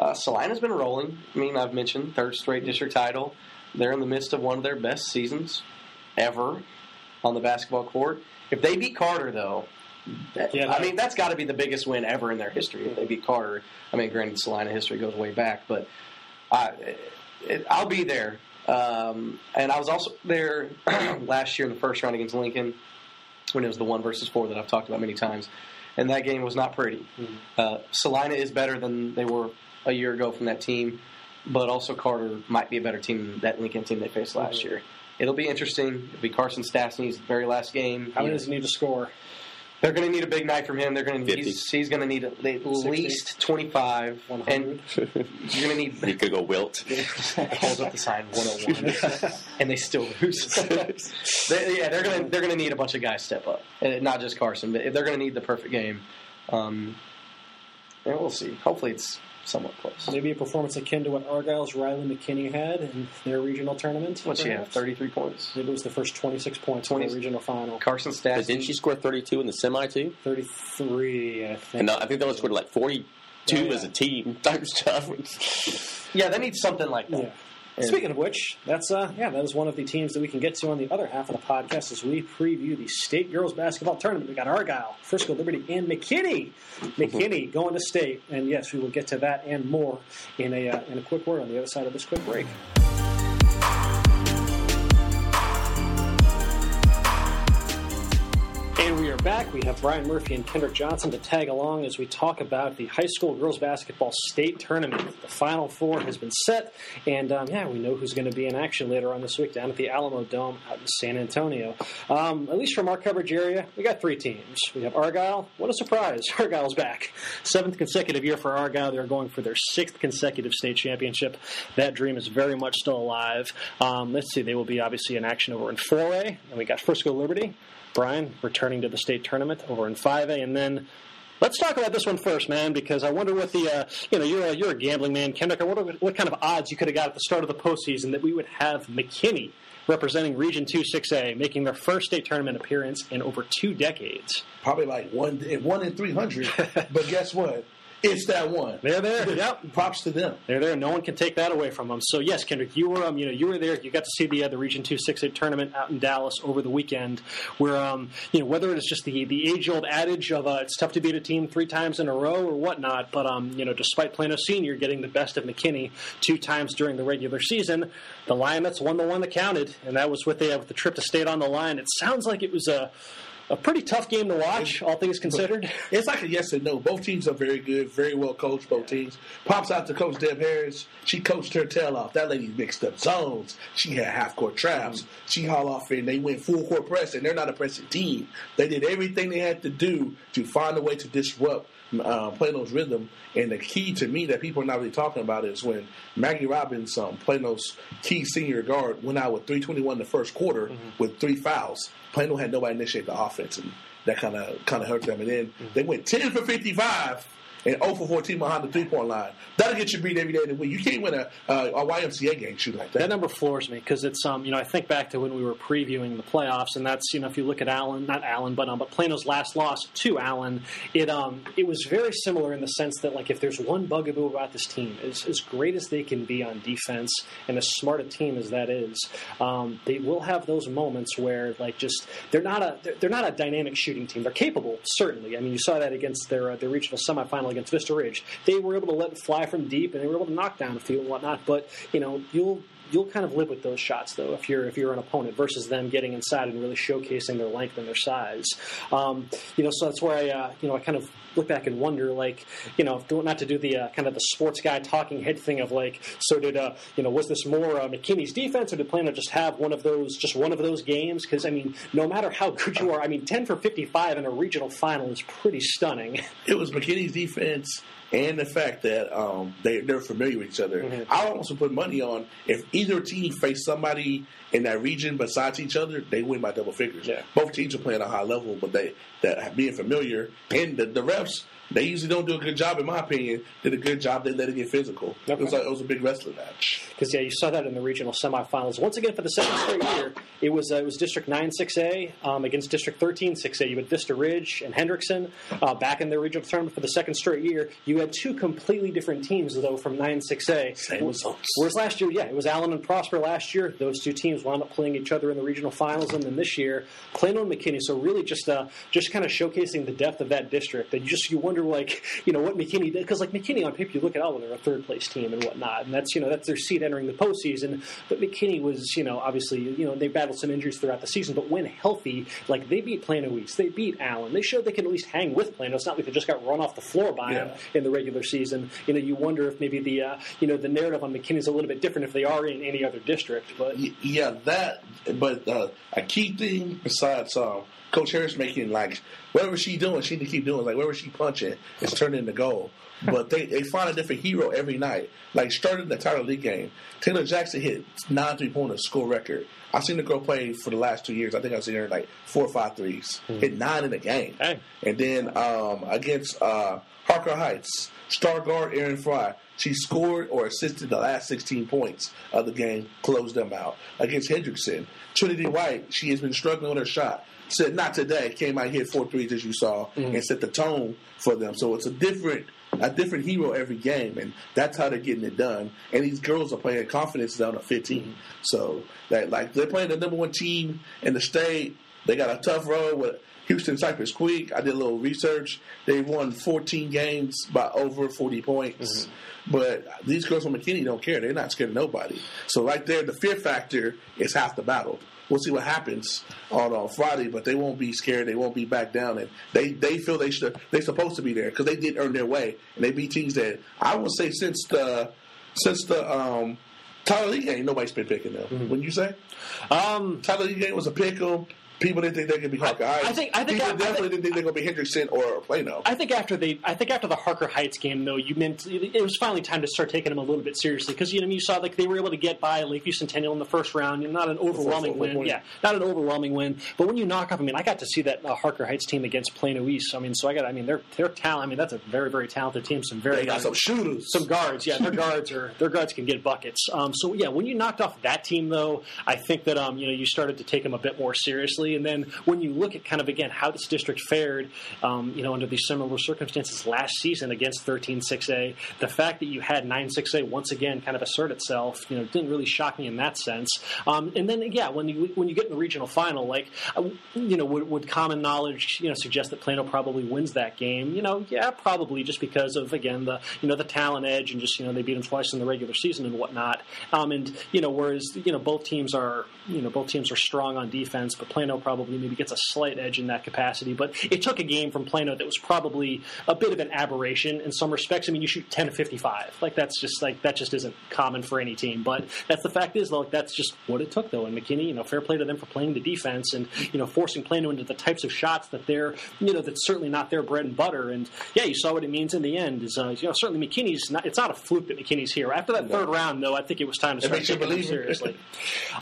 Uh, Celina's been rolling. I mean, I've mentioned third straight district title. They're in the midst of one of their best seasons ever on the basketball court. If they beat Carter, though, that- Yeah, I mean that's got to be the biggest win ever in their history. If they beat Carter, I mean, granted, Celina history goes way back, but I, it, I'll be there. Um, and I was also there last year in the first round against Lincoln when it was the one versus four that I've talked about many times, and that game was not pretty. Uh, Celina is better than they were a year ago from that team, but also Carter might be a better team than that Lincoln team they faced last year. It'll be interesting. It'll be Carson Stastny's very last game. How many does he need to score? They're going to need a big night from him. They're going to he's, he's going to need at least twenty five, and you're going to need You could go wilt. holds up the sign 101 and they still lose they, yeah they're gonna they're gonna need a bunch of guys step up and not just carson but they're gonna need the perfect game um, and we'll see hopefully it's somewhat close Maybe a performance akin to what Argyle's Riley McKinney had in their regional tournament. what's she have 33 points Maybe it was the first 26 points 20 in the regional final. carson But didn't she score 32 in the semi too? 33, I think. And uh, I think they only scored like 42 Yeah, yeah. as a team type stuff. yeah they need something like that Yeah. Speaking of which, that's uh, yeah, that is one of the teams that we can get to on the other half of the podcast as we preview the state girls basketball tournament. We got Argyle, Frisco Liberty, and McKinney. McKinney going to state, and yes, we will get to that and more in a uh, in a quick word on the other side of this quick break. And we are back. We have Brian Murphy and Kendrick Johnson to tag along as we talk about the high school girls basketball state tournament. The Final Four has been set, and um, yeah, we know who's going to be in action later on this week down at the Alamo Dome out in San Antonio. Um, at least from our coverage area, we got three teams. We have Argyle. What a surprise! Argyle's back. Seventh consecutive year for Argyle. They're going for their sixth consecutive state championship. That dream is very much still alive. Um, let's see, they will be obviously in action over in 4A, and we got Frisco Liberty. Brian returning to the state tournament over in 5A, and then let's talk about this one first, man, because I wonder what the uh, you know you're a, you're a gambling man, Kendrick. I wonder what, what kind of odds you could have got at the start of the postseason that we would have McKinney representing Region Two 6A making their first state tournament appearance in over two decades. Probably like one one in three hundred. but guess what? It's that one. They're there. Yep. Props to them. They're there. No one can take that away from them. So yes, Kendrick, you were um, you know you were there. You got to see the uh, the Region Two Six A tournament out in Dallas over the weekend, where um, you know whether it's just the the age old adage of uh, it's tough to beat a team three times in a row or whatnot, but um, you know despite Plano Senior getting the best of McKinney two times during the regular season, the Lionettes won the one that counted, and that was with the uh, with the trip to state on the line. It sounds like it was a a pretty tough game to watch, all things considered. It's like a yes and no. Both teams are very good, very well coached. Both teams. Pops out to Coach Deb Harris. She coached her tail off. That lady mixed up zones. She had half court traps. Mm-hmm. She hauled off and they went full court press, and they're not a pressing team. They did everything they had to do to find a way to disrupt uh, Plano's rhythm. And the key to me that people are not really talking about is when Maggie Robbins, um, Plano's key senior guard, went out with 321 in the first quarter with three fouls. Plano had nobody initiate the offense, and that kind of kind of hurt them. And then they went 10 for 55 and 0 for 14 behind the three point line. That'll get you beat every day of the week. You can't win a, a YMCA game shooting like that. That number floors me because it's um you know I think back to when we were previewing the playoffs and that's you know if you look at Allen not Allen but um but Plano's last loss to Allen it um it was very similar in the sense that like if there's one bugaboo about this team as as great as they can be on defense and as smart a team as that is um, they will have those moments where like just they're not a they're, they're not a dynamic shooting team they're capable certainly I mean you saw that against their uh, their regional semifinal against Vista Ridge. They were able to let it fly from deep and they were able to knock down a few and whatnot but you know you'll you'll kind of live with those shots though if you're if you're an opponent versus them getting inside and really showcasing their length and their size. Um, you know, so that's where I uh, you know I kind of look back and wonder like you know not to do the uh, kind of the sports guy talking head thing of like so did uh, you know was this more uh, McKinney's defense or did Plano just have one of those just one of those games because I mean no matter how good you are I mean 10 for 55 in a regional final is pretty stunning. it was McKinney's defense and the fact that um, they they're familiar with each other. Mm-hmm. I almost put money on if either team faced somebody in that region besides each other, they win by double figures. Yeah. Both teams are playing a high level, but they that being familiar and the, the refs. They usually don't do a good job, in my opinion. Did a good job. They let it get physical. It was like it was a big wrestling match. because yeah, you saw that in the regional semifinals. Once again, for the second straight year, it was uh, it was District Nine Six A um, against District Thirteen Six A. You had Vista Ridge and Hendrickson uh, back in their regional tournament for the second straight year. You had two completely different teams though from Nine Six A. Same results. Whereas last year, yeah, it was Allen and Prosper last year. Those two teams wound up playing each other in the regional finals, and then this year, Plano and McKinney. So really, just uh, just kind of showcasing the depth of that district. And you just you wonder like you know what McKinney did because like McKinney on paper, you look at oh, they're a third place team and whatnot, and that's you know that's their seed entering the postseason. But McKinney was you know obviously you know they battled some injuries throughout the season, but when healthy, like they beat Plano East, they beat Allen, they showed they can at least hang with Plano. It's not like they just got run off the floor by them Yeah. in the regular season. You know, you wonder if maybe the uh, you know the narrative on McKinney is a little bit different if they are in any other district. But Yeah, that. But uh, a key thing besides um, Coach Harris making like whatever she doing, she need to keep doing. Like wherever she punching, it's turning into gold. But they, they find a different hero every night. Like starting the Tyler Lee game, Taylor Jackson hit nine three pointers, school record. I've seen the girl play for the last two years. I think I've seen her like four or five threes. Hit nine in a game. Hey. And then um, against uh, Harker Heights, star guard Aaron Fry, she scored or assisted the last 16 points of the game, closed them out. Against Hendrickson, Trinity White, she has been struggling with her shot. Said not today, came out hit four threes as you saw, mm. and set the tone for them. So it's a different a different hero every game, and that's how they're getting it done. And these girls are playing confidence down to 15. So that like they're playing the number one team in the state. They got a tough road with Houston Cypress Creek. I did a little research. They won 14 games by over 40 points. Mm-hmm. But these girls from McKinney don't care. They're not scared of nobody. So right there, the fear factor is half the battle. We'll see what happens on, on Friday, but they won't be scared. They won't be back down, and they, they feel they should they're supposed to be there because they did earn their way, and they beat teams that I would say since the since the um, Tyler Lee game, nobody's been picking them. Wouldn't you say? um, Tyler Lee game was a pick 'em. People didn't think they could be Harker Heights. I think- I think- people I- I definitely think- didn't think they were going to be Hendrickson or Plano. I think after they, I think after the Harker Heights game, though, you meant it was finally time to start taking them a little bit seriously because you know you saw like they were able to get by Lakeview Centennial in the first round. You know, not an overwhelming win, points. yeah, not an overwhelming win. But when you knock off, I mean, I got to see that uh, Harker Heights team against Plano East. I mean, so I got, I mean, they're they're talent. I mean, that's a very very talented team. Some very they got some shooters. some guards, yeah, their guards are their guards can get buckets. Um, so yeah, when you knocked off that team, though, I think that um, you know you started to take them a bit more seriously. And then when you look at kind of again how this district fared, um, you know, under these similar circumstances last season against 13-6A, the fact that you had 9-6A once again kind of assert itself, you know, didn't really shock me in that sense. Um, and then yeah, when you when you get in the regional final, like uh, you know, would, would common knowledge you know suggest that Plano probably wins that game? You know, yeah, probably just because of again the you know the talent edge and just you know they beat them twice in the regular season and whatnot. Um, and you know, whereas you know both teams are you know both teams are strong on defense, but Plano probably maybe gets a slight edge in that capacity. But it took a game from Plano that was probably a bit of an aberration in some respects. I mean, you shoot ten to fifty five, like that's just like that just isn't common for any team. But that's the fact is, like, that's just what it took, though. And McKinney, you know, fair play to them for playing the defense and you know forcing Plano into the types of shots that they're you know that's certainly not their bread and butter. And yeah, you saw what it means in the end. Is uh, you know certainly McKinney's not. It's not a fluke that McKinney's here. After that third round, though, I think it was time to start taking it. seriously.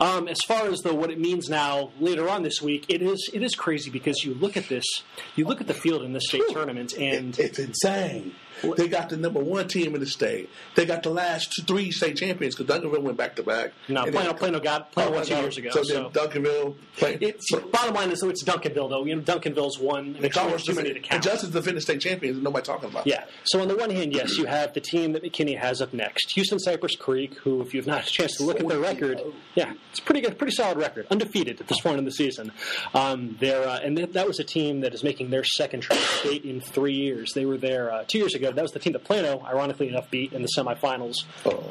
um, as far as though what it means now later on this week, it is it is crazy because you look at this, you look at the field in this state tournament, and It's insane. They got the number one team in the state. They got the last two, three state champions because Duncanville went back to back. no, Plano, then- Plano got Plano Oh, won two years ago. So, So, then Duncanville played. it's, bottom line is though it's Duncanville though. You know, Duncanville's won. And Commerce too many to count. and. Justice defending state champions. Nobody talking about. Yeah. So on the one hand, yes, you have the team that McKinney has up next, Houston Cypress Creek, who, if you've not had a chance to look at their record, yeah, it's pretty good, pretty solid record, undefeated at this point in the season. Um, they're uh, and that, that was a team that is making their second trip state in three years. They were there uh, two years ago. That was the team that Plano, ironically enough, beat in the semifinals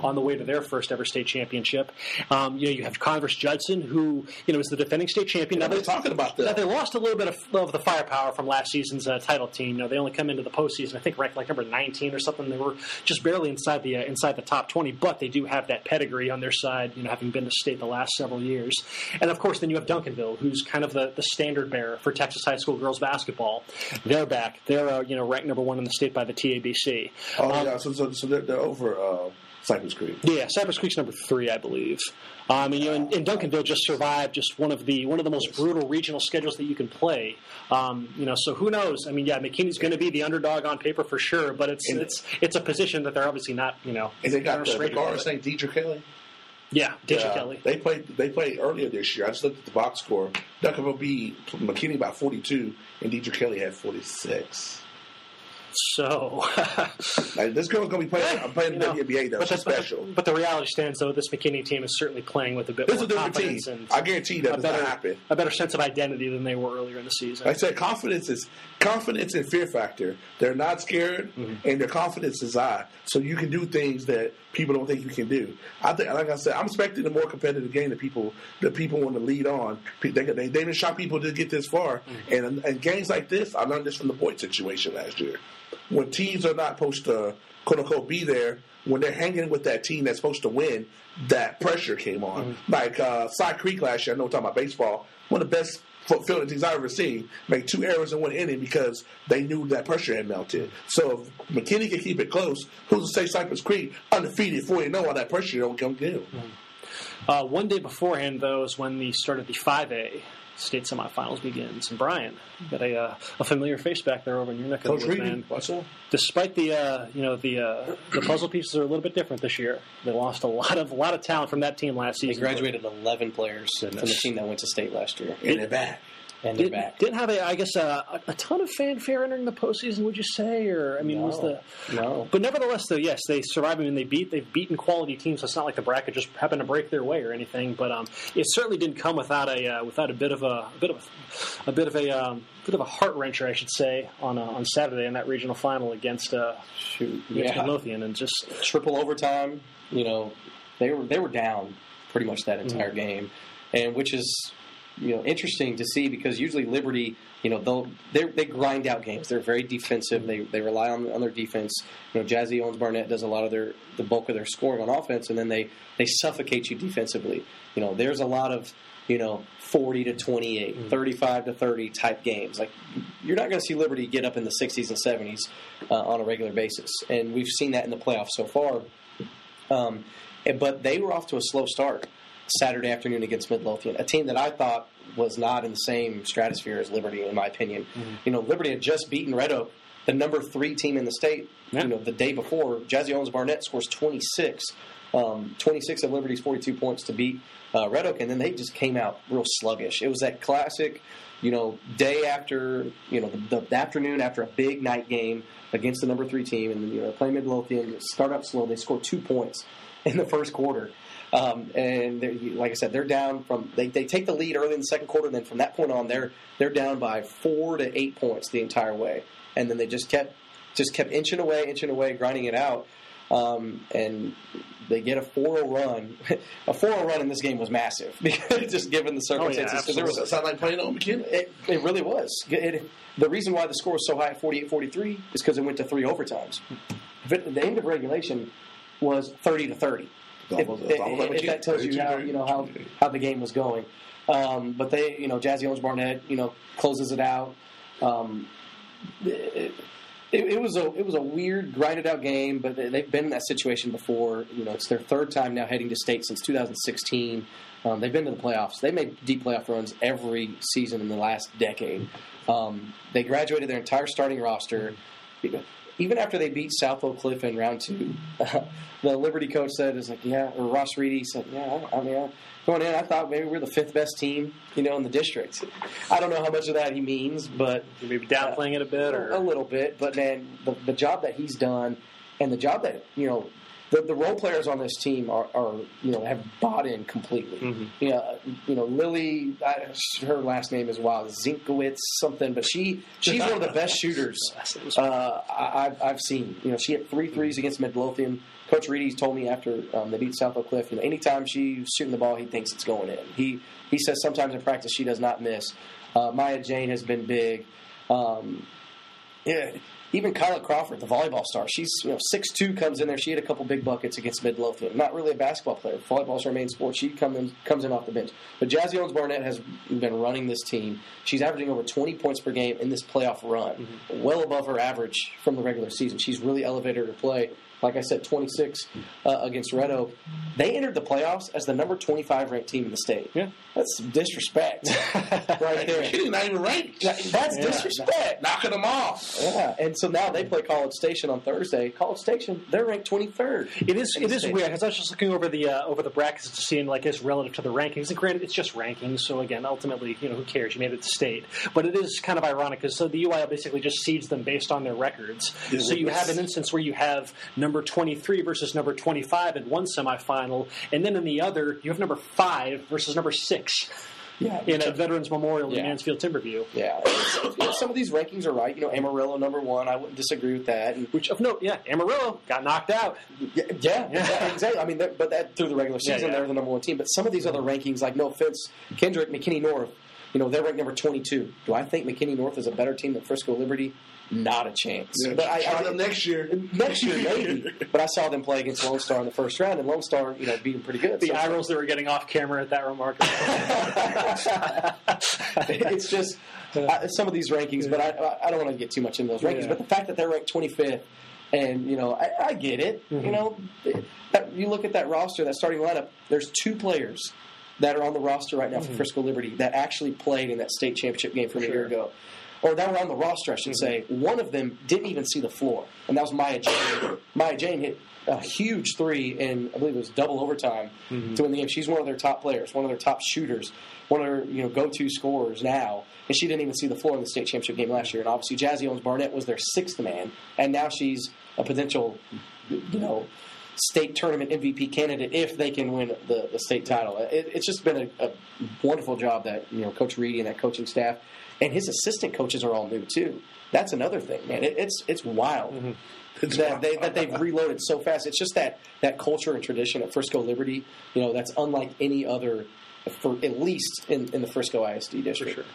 on the way to their first ever state championship. Um, you know, you have Converse Judson, who you know is the defending state champion. Now Nobody's they- talking about that. they lost a little bit of, of the firepower from last season's uh, title team. You know, they only come into the postseason, I think, ranked like number 19 or something. They were just barely inside the uh, inside the top 20, but they do have that pedigree on their side. You know, having been to state the last several years, and of course, then you have Duncanville, who's kind of the, the standard bearer for Texas high school girls basketball. They're back. They're uh, you know ranked number one in the state by the TABC. Oh Um, yeah. So, so, so they're, they're over uh, Cypress Creek. yeah, Cypress Creek's number three, I believe. Um, and, you know, and, and Duncanville just survived just one of the one of the most brutal regional schedules that you can play. Um, you know, so who knows? I mean, yeah, McKinney's going to be the underdog on paper for sure, but it's And- it's it's a position that they're obviously not. You know, And they got the, the guard named Deidre Kelly. Yeah, Deja Yeah, Kelly. They played. They played earlier this year. I just looked at the box score. Duncanville beat McKinney by forty-two, and Deidre Kelly had forty-six. So, this girl's gonna be playing. I'm playing you the know, WNBA though. but, She's the, but, special. the, but the reality stands, though, this McKinney team is certainly playing with a bit This more different team. confidence and I guarantee you that better happen. a better sense of identity than they were earlier in the season. Like I said, confidence is confidence and fear factor. They're not scared, Mm-hmm. and their confidence is high. So you can do things that people don't think you can do. I think, like I said, I'm expecting a more competitive game that people that people want to lead on. They they, they didn't shot people to get this far, Mm-hmm. and and games like this, I learned this from the Boyd situation last year. When teams are not supposed to quote unquote be there, when they're hanging with that team that's supposed to win, that pressure came on. Mm-hmm. Like uh, Side Creek last year, I know we're talking about baseball. One of the best f- fielding teams I've ever seen make two errors in one inning because they knew that pressure had melted. So if McKinney can keep it close, who's to say Cypress Creek undefeated 40 know all that pressure don't come get them. Uh, one day beforehand, though, is when they started the 5A state semifinals begins. And Brian, you got a, uh, a familiar face back there over in your neck of the woods, Reedy, man. what's up? Despite the uh, you know the uh, the puzzle pieces are a little bit different this year. They lost a lot of a lot of talent from that team last season. They graduated 11 players from the team that went to state last year, And they're back. And they're Did, back. didn't have a, I guess, a, a ton of fanfare entering the postseason. Would you say, or I mean, was the No. But nevertheless, though, yes, they survived. I mean, they beat they've beaten quality teams. So it's not like the bracket just happened to break their way or anything. But um, it certainly didn't come without a uh, without a bit of a, a bit of a bit of a um, bit of a heart wrencher, I should say, on uh, on Saturday in that regional final against uh, Shoot. against Yeah. Midlothian, and just triple overtime. You know, they were they were down pretty much that entire game, and which is you know interesting to see because usually Liberty, you know, they'll they they grind out games. They're very defensive. They they rely on on their defense. You know, Jazzy Owens Barnett does a lot of their the bulk of their scoring on offense, and then they they suffocate you defensively. You know, there's a lot of you know 40 to 28 35 to 30 type games like you're not going to see liberty get up in the 60s and 70s uh, on a regular basis and we've seen that in the playoffs so far um, and- but they were off to a slow start Saturday afternoon against Midlothian, a team that I thought was not in the same stratosphere as Liberty, in my opinion. You know, Liberty had just beaten Red Oak, the number three team in the state. Yeah. You know, the day before, Jazzy Owens Barnett scores 26, um, 26 of Liberty's 42 points to beat uh, Red Oak, and then they just came out real sluggish. It was that classic, you know, day after, you know, the, the afternoon after a big night game against the number three team, and you know, playing Midlothian, start up slow. They score two points in the first quarter. Um, and like I said, they're down from they, they take the lead early in the second quarter. And then from that point on, they're they're down by four to eight points the entire way, and then they just kept just kept inching away, inching away, grinding it out. um, and they get a 4-0 run. a 4-0 run in this game was massive because just given the circumstances. 'cause there was Does that sound like playing on McKinney? it, it really was. It, the reason why the score was so high at 48-43 is because it went to three overtimes. The end of regulation was 30 to 30. If, if- if that tells you how you know how, how the game was going, um, but they you know Jazzy Owens Barnett you know closes it out. Um, it, it, it was a it was a weird grinded out game, but they- they've been in that situation before. You know, it's their third time now heading to state since 2016. Um, they've been to the playoffs. They made deep playoff runs every season in the last decade. Um, they graduated their entire starting roster. Even after they beat South Oak Cliff in round two, the Liberty coach said, "Is like, yeah." Or Ross Reedy said, "Yeah, I, I mean, I, going in, I thought maybe we're the fifth best team, you know, in the district." I don't know how much of that he means, but Maybe downplaying it a bit, uh, or a little bit, but man, the, the job that he's done and the job that you know the, the role players on this team are, are you know have bought in completely. Mm-hmm. You know, you know Lily, I, her last name is wild, Zinkowitz something, but she she's one of the best shooters uh, I, I've, I've seen. You know, she hit three threes against Midlothian. Coach Reedy told me after um, they beat South Oak Cliff, you know, anytime she's shooting the ball, he thinks it's going in. He he says sometimes in practice she does not miss. Uh, Maya Jane has been big. Um, yeah, even Kyla Crawford, the volleyball star, she's you know six two comes in there. She had a couple big buckets against Midlothian. Not really a basketball player. Volleyball's her main sport. She comes in, comes in off the bench. But Jazzy Owens Barnett has been running this team. She's averaging over 20 points per game in this playoff run, mm-hmm. well above her average from the regular season. She's really elevated her play. Like I said, 26 uh, against Red Oak. They entered the playoffs as the number 25 ranked team in the state. Yeah. That's disrespect right there. McKinney not even ranked. That's disrespect. Knocking them off. Yeah, and so now they play College Station on Thursday. College Station, they're ranked 23rd. It is it is state. weird because I was just looking over the uh, over the brackets to seeing like it's relative to the rankings. And granted, it's just rankings, so again, ultimately, you know, who cares? You made it to state, but it is kind of ironic because so the UIL basically just seeds them based on their records. Yeah, so you have an instance where you have number twenty three versus number twenty five in one semifinal, and then in the other you have number five versus number six Yeah, in a Veterans Memorial in Yeah. Mansfield Timberview. yeah. Some of these rankings are right. You know, Amarillo number one. I wouldn't disagree with that. And, Which of note, yeah, Amarillo got knocked out. yeah, yeah, yeah, exactly. I mean, but that through the regular season, they're the number one team. But some of these other rankings, like no offense, Kendrick, McKinney North, you know, they're ranked number 22. Do I think McKinney North is a better team than Frisco Liberty? Not a chance. Yeah, but I, try I, them next year. next year maybe. but I saw them play against Lone Star in the first round, and Lone Star, you know, beat them pretty good. The So- eye rolls that were getting off camera at that remark. it's just I, some of these rankings, but I, I don't want to get too much into those rankings. Yeah. But the fact that they're ranked 25th, and you know, I, I get it. Mm-hmm. You know, that, you look at that roster, that starting lineup. There's two players that are on the roster right now Mm-hmm. for Frisco Liberty that actually played in that state championship game from a year ago. Or that were on the roster, I should Mm-hmm. say. One of them didn't even see the floor, and that was Maya Jane. Maya Jane hit a huge three in, I believe it was double overtime Mm-hmm. to win the game. She's one of their top players, one of their top shooters, one of their you know go-to scorers now, and she didn't even see the floor in the state championship game last year. And obviously, Jazzy Owens Barnett was their sixth man, and now she's a potential, you know, state tournament MVP candidate if they can win the, the state title. It, it's just been a, a wonderful job that you know Coach Reedy and that coaching staff, and his assistant coaches are all new too. That's another thing, man. It, it's it's wild mm-hmm. that they that they've reloaded so fast. It's just that that culture and tradition at Frisco Liberty, you know, that's unlike any other, for at least in, in the Frisco ISD district. sure.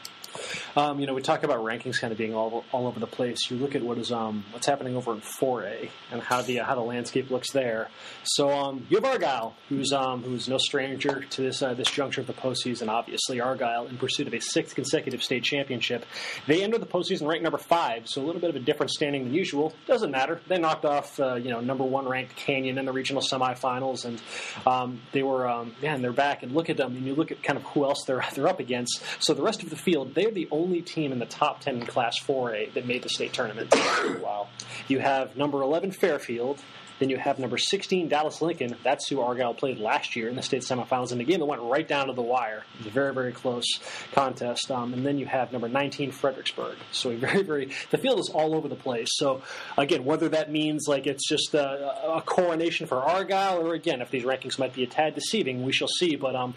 Um, you know, we talk about rankings kind of being all, all over the place. You look at what is um, what's happening over in 4A and how the how the landscape looks there. So um, you have Argyle, who's um, who's no stranger to this uh, this juncture of the postseason. Obviously, Argyle in pursuit of a sixth consecutive state championship. They entered the postseason ranked number five, so a little bit of a different standing than usual. Doesn't matter. They knocked off uh, you know number one ranked Canyon in the regional semifinals, and um, they were um, man they're back. And look at them, and you look at kind of who else they're they're up against. So the rest of the field, they're the only team in the top ten in Class 4A that made the state tournament. wow. You have number 11 Fairfield. Then you have number 16 Dallas Lincoln. That's who Argyle played last year in the state semifinals in a game that went right down to the wire. It was a very, very close contest. Um, and then you have number 19 Fredericksburg. So a very, very the field is all over the place. So again, whether that means like it's just a, a coronation for Argyle, or again, if these rankings might be a tad deceiving, we shall see. But um,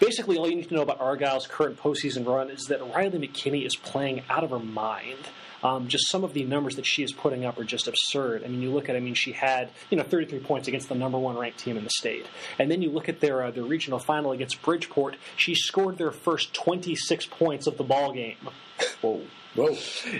basically, all you need to know about Argyle's current postseason run is that Riley McKinney is playing out of her mind. Um, just some of the numbers that she is putting up are just absurd. I mean, you look at, I mean, she had you know 33 points against the number one ranked team in the state, and then you look at their uh, their regional final against Bridgeport. She scored their first 26 points of the ball game. Whoa. Whoa.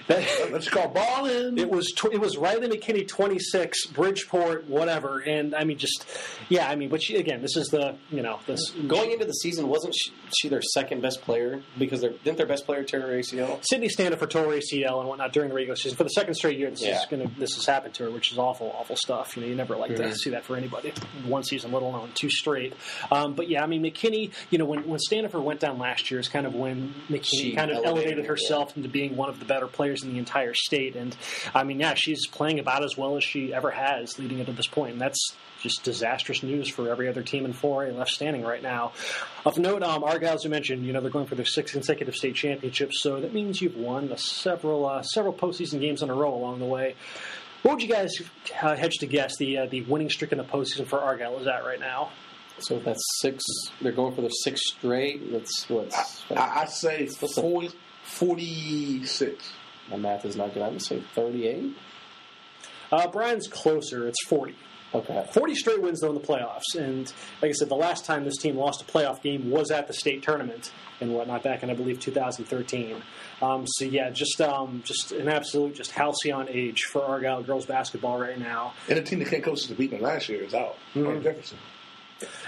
That, Let's call balling. It was tw- it was Riley McKinney twenty six, Bridgeport whatever, and I mean just yeah, I mean, but she, again, this is the you know this Going into the season, wasn't she, she their second best player? Because they're, didn't their best player tear her ACL? Sydney Standifer total ACL and whatnot during the regular season for the second straight year. This Yeah. is gonna this has happened to her, which is awful, awful stuff. You know, you never like to see that for anybody. One season, let alone two straight. Um, but yeah, I mean, McKinney. You know, when when Standifer went down last year is kind of when McKinney She kind of elevated elevated her, herself into being one of the better players in the entire state. And I mean, yeah, she's playing about as well as she ever has leading into this point, and that's just disastrous news for every other team in 4A left standing right now. Of note, um, Argyle, as you mentioned, you know they're going for their sixth consecutive state championship, so that means you've won the several uh, several postseason games in a row along the way. What would you guys uh, hedge to guess the uh, the winning streak in the postseason for Argyle is at right now? So that's six. They're going for their sixth straight. That's what's I, I say What's the- 40, 46. my math is not good. I'm going to say thirty-eight. Uh, Brian's closer; it's forty. Okay. 40 straight wins though in the playoffs, and like I said, the last time this team lost a playoff game was at the state tournament and whatnot back in I believe 2013. Um, so yeah, just um, just an absolute just halcyon age for Argyle girls basketball right now. And the team that came closest to beating them last year is out. Mm-hmm. Jefferson.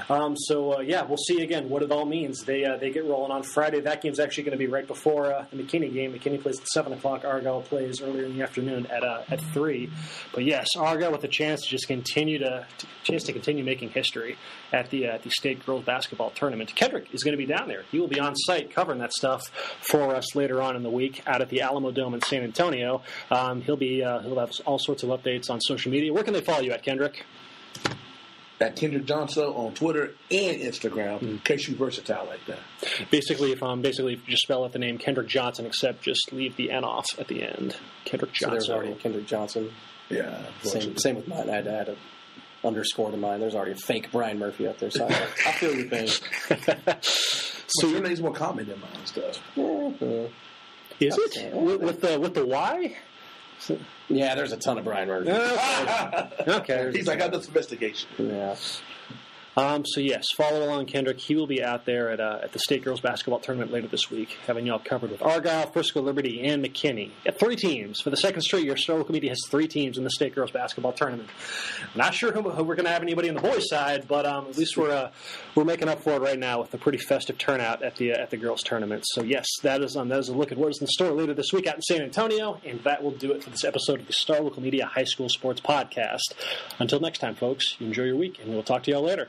Um, so uh, yeah, we'll see again what it all means. They uh, they get rolling on Friday. That game's actually going to be right before uh, the McKinney game. McKinney plays at seven o'clock. Argyle plays earlier in the afternoon at uh, at three. But yes, Argyle with a chance to just continue to, to chance to continue making history at the uh, at the state girls basketball tournament. Kendrick is going to be down there. He will be on site covering that stuff for us later on in the week out at the Alamo Dome in San Antonio. Um, he'll be uh, he'll have all sorts of updates on social media. Where can they follow you at Kendrick? At Kendrick Johnson on Twitter and Instagram, in case you're versatile like that. Basically, if I'm basically if you just spell out the name Kendrick Johnson, except just leave the N off at the end. Kendrick So there's Johnson. already a Kendrick Johnson. Yeah. Same, same with mine. I had to add a underscore to mine. There's already a fake Brian Murphy out there. So I, I feel your pain. So your name's more common than mine stuff. Uh, Is it with, with the with the Y? Yeah, there's a ton of Brian Murphy. Okay. He's like, I got this investigation. Yeah. Um, so yes, follow along Kendrick. He will be out there at uh, at the state girls basketball tournament later this week, having y'all covered with Argyle, Frisco Liberty, and McKinney. Three teams for the second straight year. Star Local Media has three teams in the state girls basketball tournament. Not sure who, who we're going to have anybody on the boys' side, but um, at least we're uh, we're making up for it right now with a pretty festive turnout at the uh, at the girls' tournament. So yes, that is um, that is a look at what is in store later this week out in San Antonio, and that will do it for this episode of the Star Local Media High School Sports Podcast. Until next time, folks, enjoy your week, and we'll talk to y'all later.